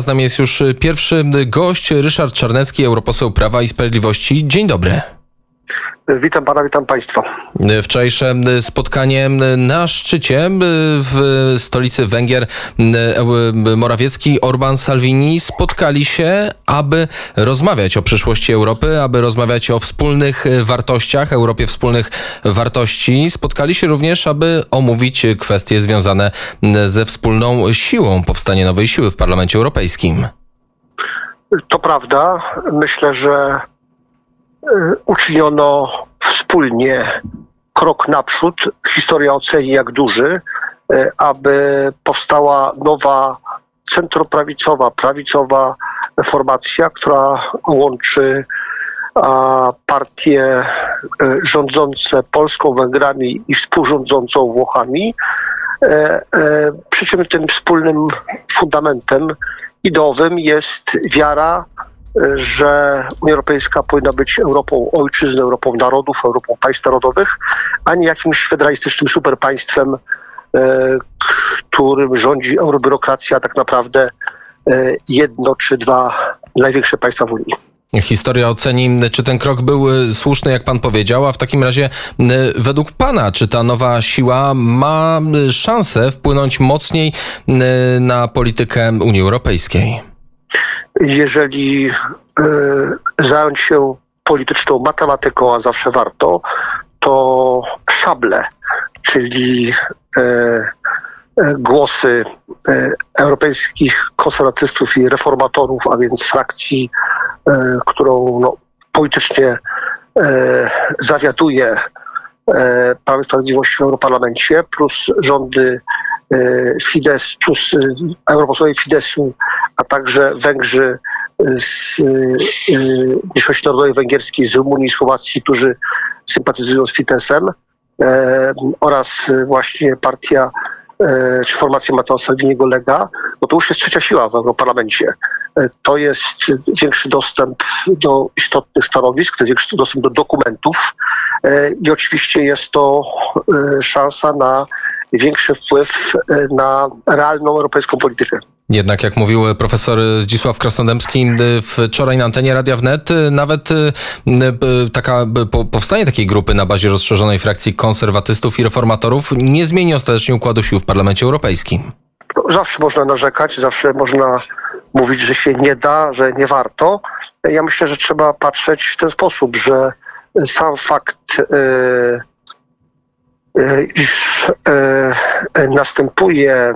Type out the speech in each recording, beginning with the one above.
Z nami jest już pierwszy gość, Ryszard Czarnecki, europoseł Prawa i Sprawiedliwości. Dzień dobry. Witam pana, witam państwa. Wczorajsze spotkanie na szczycie w stolicy Węgier Morawiecki, Orban, Salvini spotkali się, aby rozmawiać o przyszłości Europy, aby rozmawiać o wspólnych wartościach, Europie wspólnych wartości. Spotkali się również, aby omówić kwestie związane ze wspólną siłą powstania nowej siły w Parlamencie Europejskim. To prawda. Myślę, że Y, uczyniono wspólnie krok naprzód. Historia oceni jak duży, y, aby powstała nowa centroprawicowa, prawicowa formacja, która łączy partie y, rządzące Polską, Węgrami i współrządzącą Włochami. Przy czym tym wspólnym fundamentem ideowym jest wiara że Unia Europejska powinna być Europą ojczyzny, Europą narodów, Europą państw narodowych, a nie jakimś federalistycznym superpaństwem, e, którym rządzi eurobiurokracja, a tak naprawdę e, jedno czy dwa największe państwa w Unii. Historia oceni, czy ten krok był e, słuszny, jak pan powiedział, a w takim razie według pana, czy ta nowa siła ma szansę wpłynąć mocniej na politykę Unii Europejskiej? Jeżeli e, zająć się polityczną matematyką, a zawsze warto, to szable, czyli e, e, głosy europejskich konserwatystów i reformatorów, a więc frakcji, którą no, politycznie zawiaduje Prawo i Sprawiedliwość w Europarlamencie, plus rządy Fidesz, plus europosłowie Fideszu a także Węgrzy z y, mniejszości narodowej węgierskiej, z Rumunii, Słowacji, którzy sympatyzują z Fideszem e, oraz właśnie partia e, czy formacja Mateo Salviniego Lega, no to już jest trzecia siła w Europarlamencie. E, to jest większy dostęp do istotnych stanowisk, to jest większy dostęp do dokumentów i oczywiście jest to szansa na większy wpływ na realną europejską politykę. Jednak jak mówił profesor Zdzisław Krasnodębski wczoraj na antenie Radia Wnet, nawet taka, powstanie takiej grupy na bazie rozszerzonej frakcji konserwatystów i reformatorów nie zmieni ostatecznie układu sił w Parlamencie Europejskim. Zawsze można narzekać, zawsze można mówić, że się nie da, że nie warto. Ja myślę, że trzeba patrzeć w ten sposób, że sam fakt, iż następuje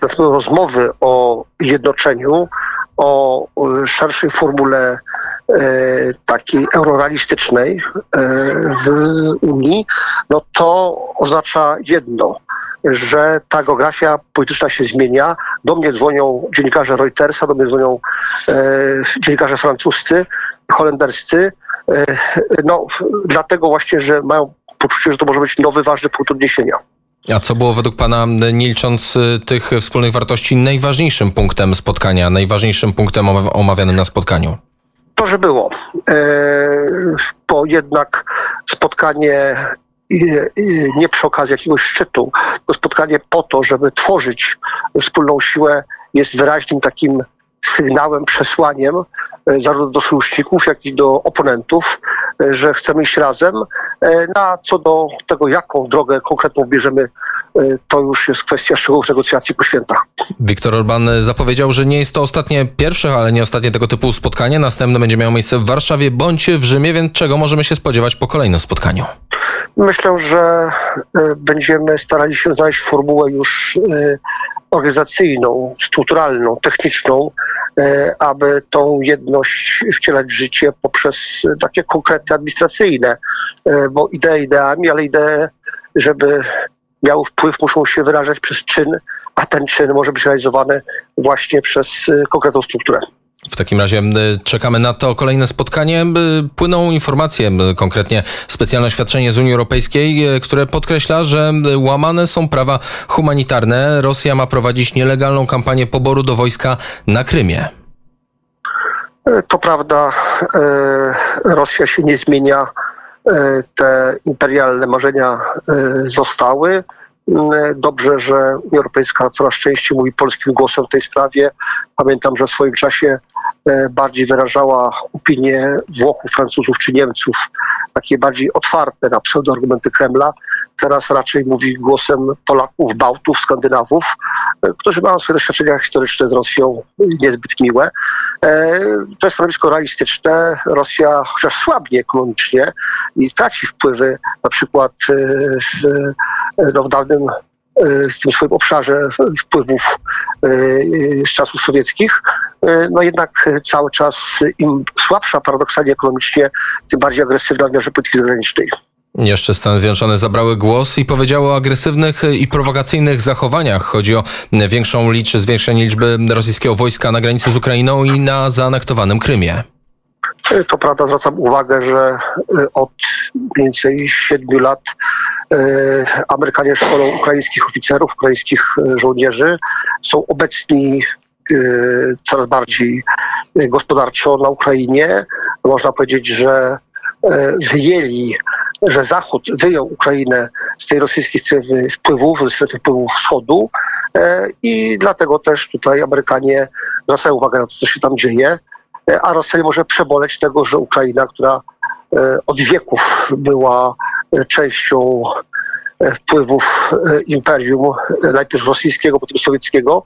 dlatego rozmowy o jednoczeniu, o szerszej formule e, takiej eurorealistycznej e, w Unii, no to oznacza jedno, że ta geografia polityczna się zmienia. Do mnie dzwonią dziennikarze Reutersa, do mnie dzwonią e, dziennikarze francuscy, holenderscy, no dlatego właśnie, że mają poczucie, że to może być nowy, ważny punkt odniesienia. A co było według Pana, nie licząc y, tych wspólnych wartości, najważniejszym punktem spotkania, najważniejszym punktem omawianym na spotkaniu? To, że było. E, bo jednak spotkanie nie przy okazji jakiegoś szczytu, to spotkanie po to, żeby tworzyć wspólną siłę, jest wyraźnym takim sygnałem, przesłaniem e, zarówno do sojuszników, jak i do oponentów, e, że chcemy iść razem. E, na co do tego, jaką drogę konkretną bierzemy, to już jest kwestia szczegółów negocjacji po świętach. Viktor Orban zapowiedział, że nie jest to ostatnie pierwsze, ale nie ostatnie tego typu spotkanie. Następne będzie miało miejsce w Warszawie bądź w Rzymie, więc czego możemy się spodziewać po kolejnym spotkaniu? Myślę, że będziemy starali się znaleźć formułę już organizacyjną, strukturalną, techniczną, e, aby tą jedność wcielać w życie poprzez takie konkrety administracyjne, e, bo idee ideami, ale idee, żeby miały wpływ, muszą się wyrażać przez czyn, a ten czyn może być realizowany właśnie przez e, konkretną strukturę. W takim razie czekamy na to kolejne spotkanie. Płyną informacje, konkretnie specjalne oświadczenie z Unii Europejskiej, e, które podkreśla, że łamane są prawa humanitarne. Rosja ma prowadzić nielegalną kampanię poboru do wojska na Krymie. E, to prawda, e, Rosja się nie zmienia. Te imperialne marzenia zostały. Dobrze, że Unia Europejska coraz częściej mówi polskim głosem w tej sprawie. Pamiętam, że w swoim czasie bardziej wyrażała opinie Włochów, Francuzów czy Niemców, takie bardziej otwarte na pseudoargumenty Kremla. Teraz raczej mówi głosem Polaków, Bałtów, Skandynawów, e, którzy mają swoje doświadczenia historyczne z Rosją niezbyt miłe. E, To jest stanowisko realistyczne. Rosja chociaż słabnie ekonomicznie i traci wpływy na przykład e, w, no, w dawnym w tym swoim obszarze wpływów z czasów sowieckich, no jednak cały czas im słabsza paradoksalnie ekonomicznie, tym bardziej agresywna w wymiarze polityki zagranicznej. Jeszcze Stany Zjednoczone zabrały głos i powiedziały o agresywnych i prowokacyjnych zachowaniach. Chodzi o większą liczbę, zwiększenie liczby rosyjskiego wojska na granicy z Ukrainą i na zaanektowanym Krymie. E, To prawda, zwracam uwagę, że e, od mniej więcej siedmiu lat e, Amerykanie szkolą ukraińskich oficerów, ukraińskich e, żołnierzy. Są obecni e, coraz bardziej e, gospodarczo na Ukrainie. Można powiedzieć, że e, wyjęli, że Zachód wyjął Ukrainę z tej rosyjskiej strefy wpływów, ze strefy wpływów wschodu e, i dlatego też tutaj Amerykanie zwracają uwagę na to, co się tam dzieje E, a Rosja nie może przeboleć tego, że Ukraina, która e, od wieków była e, częścią e, wpływów e, imperium, e, najpierw rosyjskiego, potem sowieckiego,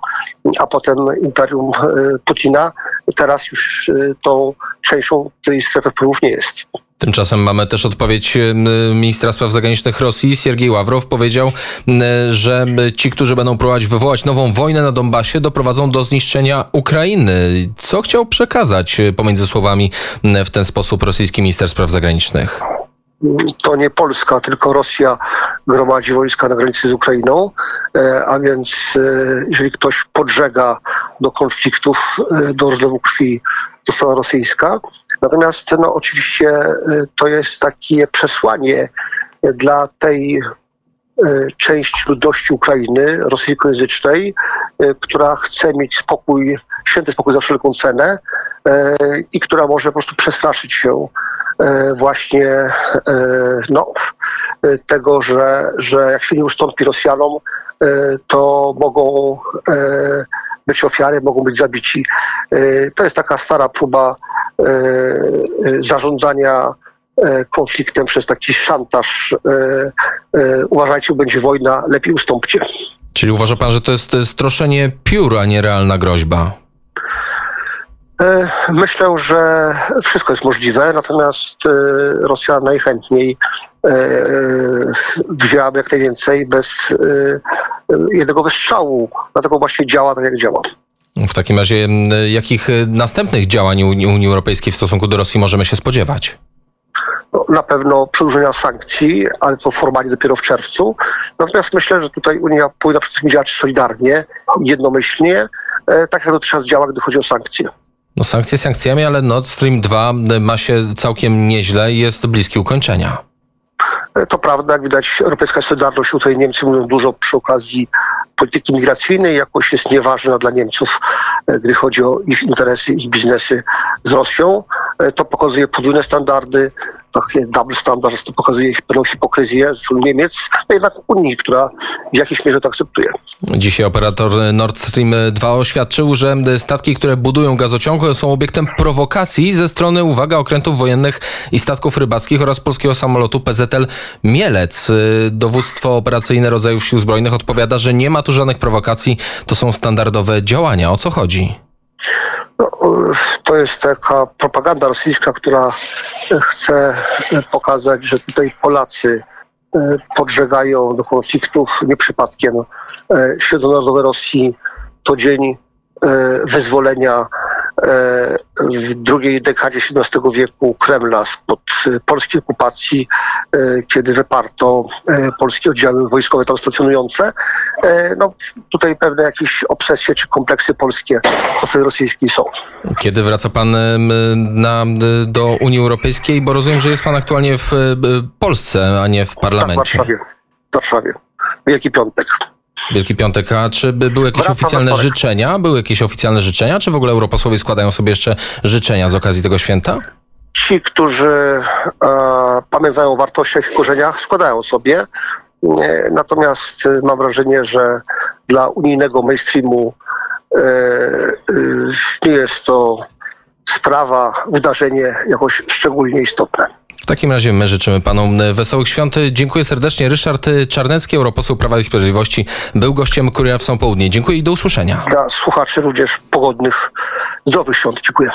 a potem imperium e, Putina, teraz już e, tą częścią tej strefy wpływów nie jest. Tymczasem mamy też odpowiedź e, ministra spraw zagranicznych Rosji. Siergiej Ławrow powiedział, e, że ci, którzy będą próbować wywołać nową wojnę na Donbasie, doprowadzą do zniszczenia Ukrainy. Co chciał przekazać e, pomiędzy słowami e, w ten sposób rosyjski minister spraw zagranicznych? To nie Polska, tylko Rosja gromadzi wojska na granicy z Ukrainą, e, a więc e, jeżeli ktoś podżega do konfliktów, e, do rozlewu krwi, to strona rosyjska. Natomiast no, oczywiście to jest takie przesłanie dla tej części ludności Ukrainy rosyjskojęzycznej, która chce mieć spokój, święty spokój za wszelką cenę i która może po prostu przestraszyć się właśnie e, no, e, tego, że, że jak się nie ustąpi Rosjanom, e, to mogą e, być ofiary, mogą być zabici. E, To jest taka stara próba e, e, zarządzania e, konfliktem przez taki szantaż. e, e, Uważajcie, będzie wojna, lepiej ustąpcie. Czyli uważa pan, że to jest e, stroszenie piór, a nie realna groźba? E, Myślę, że wszystko jest możliwe, natomiast e, Rosja najchętniej e, wzięłaby jak najwięcej bez jednego wystrzału. Dlatego właśnie działa tak, jak działa. W takim razie, jakich następnych działań Unii Europejskiej w stosunku do Rosji możemy się spodziewać? No, Na pewno przedłużenia sankcji, ale to formalnie dopiero w czerwcu. Natomiast myślę, że tutaj Unia powinna przede wszystkim działać solidarnie, jednomyślnie, tak jak dotychczas działa, gdy chodzi o sankcje. No sankcje sankcjami, ale Nord Stream 2 ma się całkiem nieźle i jest bliski ukończenia. E, To prawda, jak widać, europejska solidarność, tutaj Niemcy mówią dużo przy okazji polityki migracyjnej, jakoś jest nieważna dla Niemców, e, gdy chodzi o ich interesy, ich biznesy z Rosją. E, To pokazuje podwójne standardy, takie double standard, to pokazuje pewną hipokryzję z Niemiec, no jednak Unii, która w jakiejś mierze to akceptuje. Dzisiaj operator Nord Stream 2 oświadczył, że statki, które budują gazociąg są obiektem prowokacji ze strony, uwaga, okrętów wojennych i statków rybackich oraz polskiego samolotu PZL Mielec. Dowództwo operacyjne rodzajów sił zbrojnych odpowiada, że nie ma tu żadnych prowokacji, to są standardowe działania. O co chodzi? No, to jest taka propaganda rosyjska, która e, chce e, pokazać, że tutaj Polacy e, podżegają do konfliktów. Nie przypadkiem e, Święto Narodowe Rosji to dzień e, wyzwolenia e, w drugiej dekadzie XVII wieku Kremla spod e, polskiej okupacji, e, kiedy wyparto e, polskie oddziały wojskowe tam stacjonujące. No, tutaj pewne jakieś obsesje czy kompleksy polskie po stronie rosyjskiej są. Kiedy wraca pan na, do Unii Europejskiej? Bo rozumiem, że jest pan aktualnie w Polsce, a nie w Tak, w parlamencie. Warszawie. W Warszawie. Wielki Piątek. Wielki Piątek, a czy by były jakieś Wracam oficjalne życzenia? Były jakieś oficjalne życzenia? Czy w ogóle europosłowie składają sobie jeszcze życzenia z okazji tego święta? Ci, którzy e, pamiętają o wartościach i korzeniach, składają sobie. E, Natomiast e, mam wrażenie, że dla unijnego mainstreamu e, e, nie jest to sprawa, wydarzenie jakoś szczególnie istotne. W takim razie my życzymy panom e, wesołych świąt. Dziękuję serdecznie. Ryszard Czarnecki, europoseł Prawa i Sprawiedliwości, był gościem Kuriera w Są Południe. Dziękuję i do usłyszenia. Dla słuchaczy również pogodnych, zdrowych świąt. Dziękuję.